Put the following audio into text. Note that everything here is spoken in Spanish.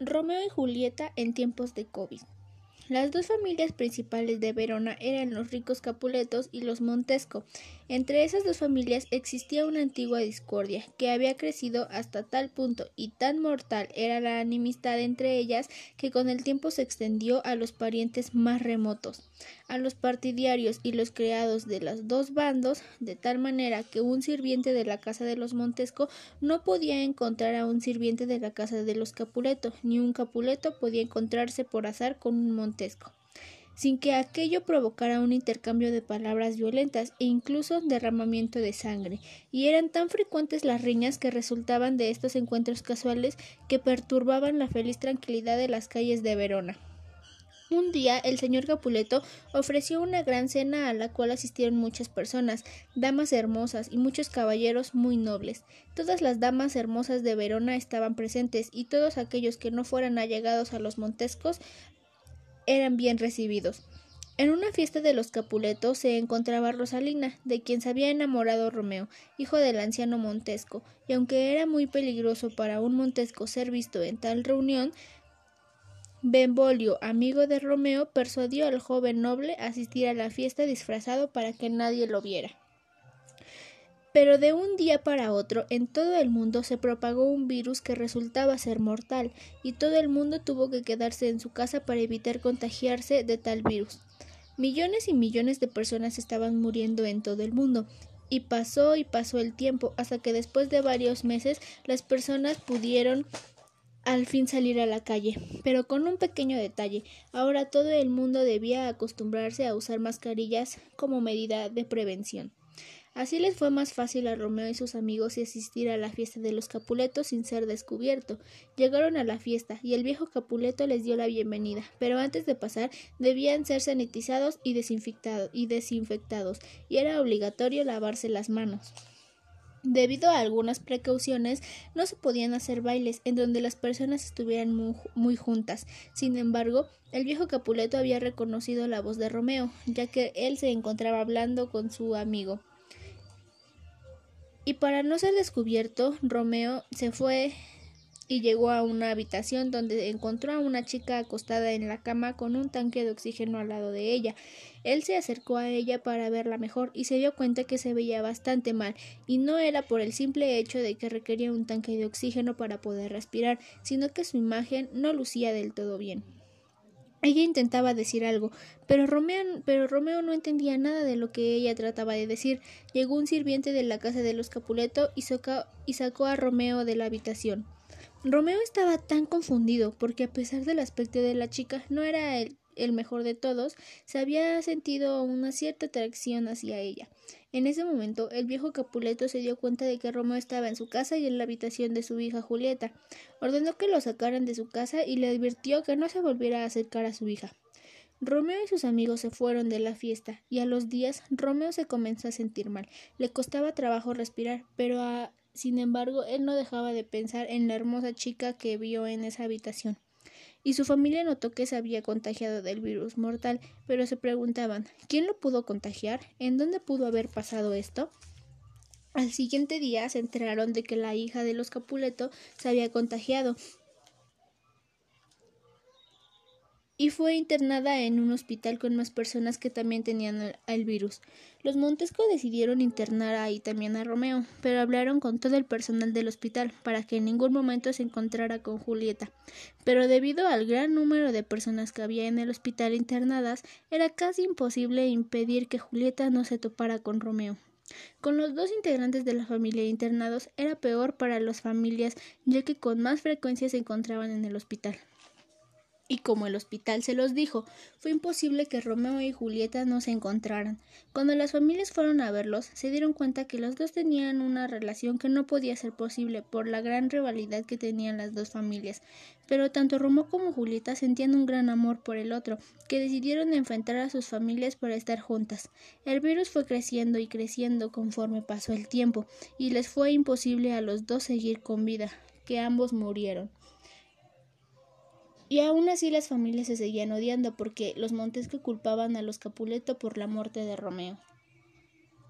Romeo y Julieta en tiempos de COVID. Las dos familias principales de Verona eran los ricos Capuletos y los Montesco. Entre esas dos familias existía una antigua discordia que había crecido hasta tal punto y tan mortal era la enemistad entre ellas que con el tiempo se extendió a los parientes más remotos, a los partidarios y los criados de los dos bandos, de tal manera que un sirviente de la casa de los Montesco no podía encontrar a un sirviente de la casa de los Capuleto, ni un Capuleto podía encontrarse por azar con un Montesco sin que aquello provocara un intercambio de palabras violentas e incluso derramamiento de sangre, y eran tan frecuentes las riñas que resultaban de estos encuentros casuales que perturbaban la feliz tranquilidad de las calles de Verona. Un día el señor Capuleto ofreció una gran cena a la cual asistieron muchas personas, damas hermosas y muchos caballeros muy nobles. Todas las damas hermosas de Verona estaban presentes y todos aquellos que no fueran allegados a los Montescos eran bien recibidos. En una fiesta de los Capuletos se encontraba Rosalina, de quien se había enamorado Romeo, hijo del anciano Montesco, y aunque era muy peligroso para un Montesco ser visto en tal reunión, Benvolio, amigo de Romeo, persuadió al joven noble a asistir a la fiesta disfrazado para que nadie lo viera. Pero de un día para otro en todo el mundo se propagó un virus que resultaba ser mortal, y todo el mundo tuvo que quedarse en su casa para evitar contagiarse de tal virus. Millones y millones de personas estaban muriendo en todo el mundo, y pasó y pasó el tiempo hasta que después de varios meses las personas pudieron al fin salir a la calle, pero con un pequeño detalle. Ahora todo el mundo debía acostumbrarse a usar mascarillas como medida de prevención. Así les fue más fácil a Romeo y sus amigos asistir a la fiesta de los Capuletos sin ser descubierto. Llegaron a la fiesta y el viejo Capuleto les dio la bienvenida, pero antes de pasar debían ser sanitizados y, y desinfectados, y era obligatorio lavarse las manos. Debido a algunas precauciones, no se podían hacer bailes en donde las personas estuvieran muy, juntas. Sin embargo, el viejo Capuleto había reconocido la voz de Romeo, ya que él se encontraba hablando con su amigo. Y para no ser descubierto, Romeo se fue y llegó a una habitación donde encontró a una chica acostada en la cama con un tanque de oxígeno al lado de ella. Él se acercó a ella para verla mejor y se dio cuenta que se veía bastante mal, y no era por el simple hecho de que requería un tanque de oxígeno para poder respirar, sino que su imagen no lucía del todo bien. Ella intentaba decir algo, pero Romeo, no entendía nada de lo que ella trataba de decir. Llegó un sirviente de la casa de los Capuleto y, sacó a Romeo de la habitación. Romeo estaba tan confundido porque a pesar del aspecto de la chica no era el mejor de todos, se había sentido una cierta atracción hacia ella. En ese momento, el viejo Capuleto se dio cuenta de que Romeo estaba en su casa y en la habitación de su hija Julieta. Ordenó que lo sacaran de su casa y le advirtió que no se volviera a acercar a su hija. Romeo y sus amigos se fueron de la fiesta, y a los días Romeo se comenzó a sentir mal. Le costaba trabajo respirar, pero a... sin embargo él no dejaba de pensar en la hermosa chica que vio en esa habitación y su familia notó que se había contagiado del virus mortal, pero se preguntaban ¿quién lo pudo contagiar? ¿En dónde pudo haber pasado esto? Al siguiente día se enteraron de que la hija de los Capuleto se había contagiado y fue internada en un hospital con más personas que también tenían el, virus. Los Montesco decidieron internar ahí también a Romeo, pero hablaron con todo el personal del hospital para que en ningún momento se encontrara con Julieta. Pero debido al gran número de personas que había en el hospital internadas, era casi imposible impedir que Julieta no se topara con Romeo. Con los dos integrantes de la familia internados era peor para las familias, ya que con más frecuencia se encontraban en el hospital. Y como el hospital se los dijo, fue imposible que Romeo y Julieta no se encontraran. Cuando las familias fueron a verlos, se dieron cuenta que los dos tenían una relación que no podía ser posible por la gran rivalidad que tenían las dos familias. Pero tanto Romeo como Julieta sentían un gran amor por el otro, que decidieron enfrentar a sus familias para estar juntas. El virus fue creciendo y creciendo conforme pasó el tiempo, y les fue imposible a los dos seguir con vida, que ambos murieron. Y aún así las familias se seguían odiando porque los Montesco culpaban a los Capuleto por la muerte de Romeo.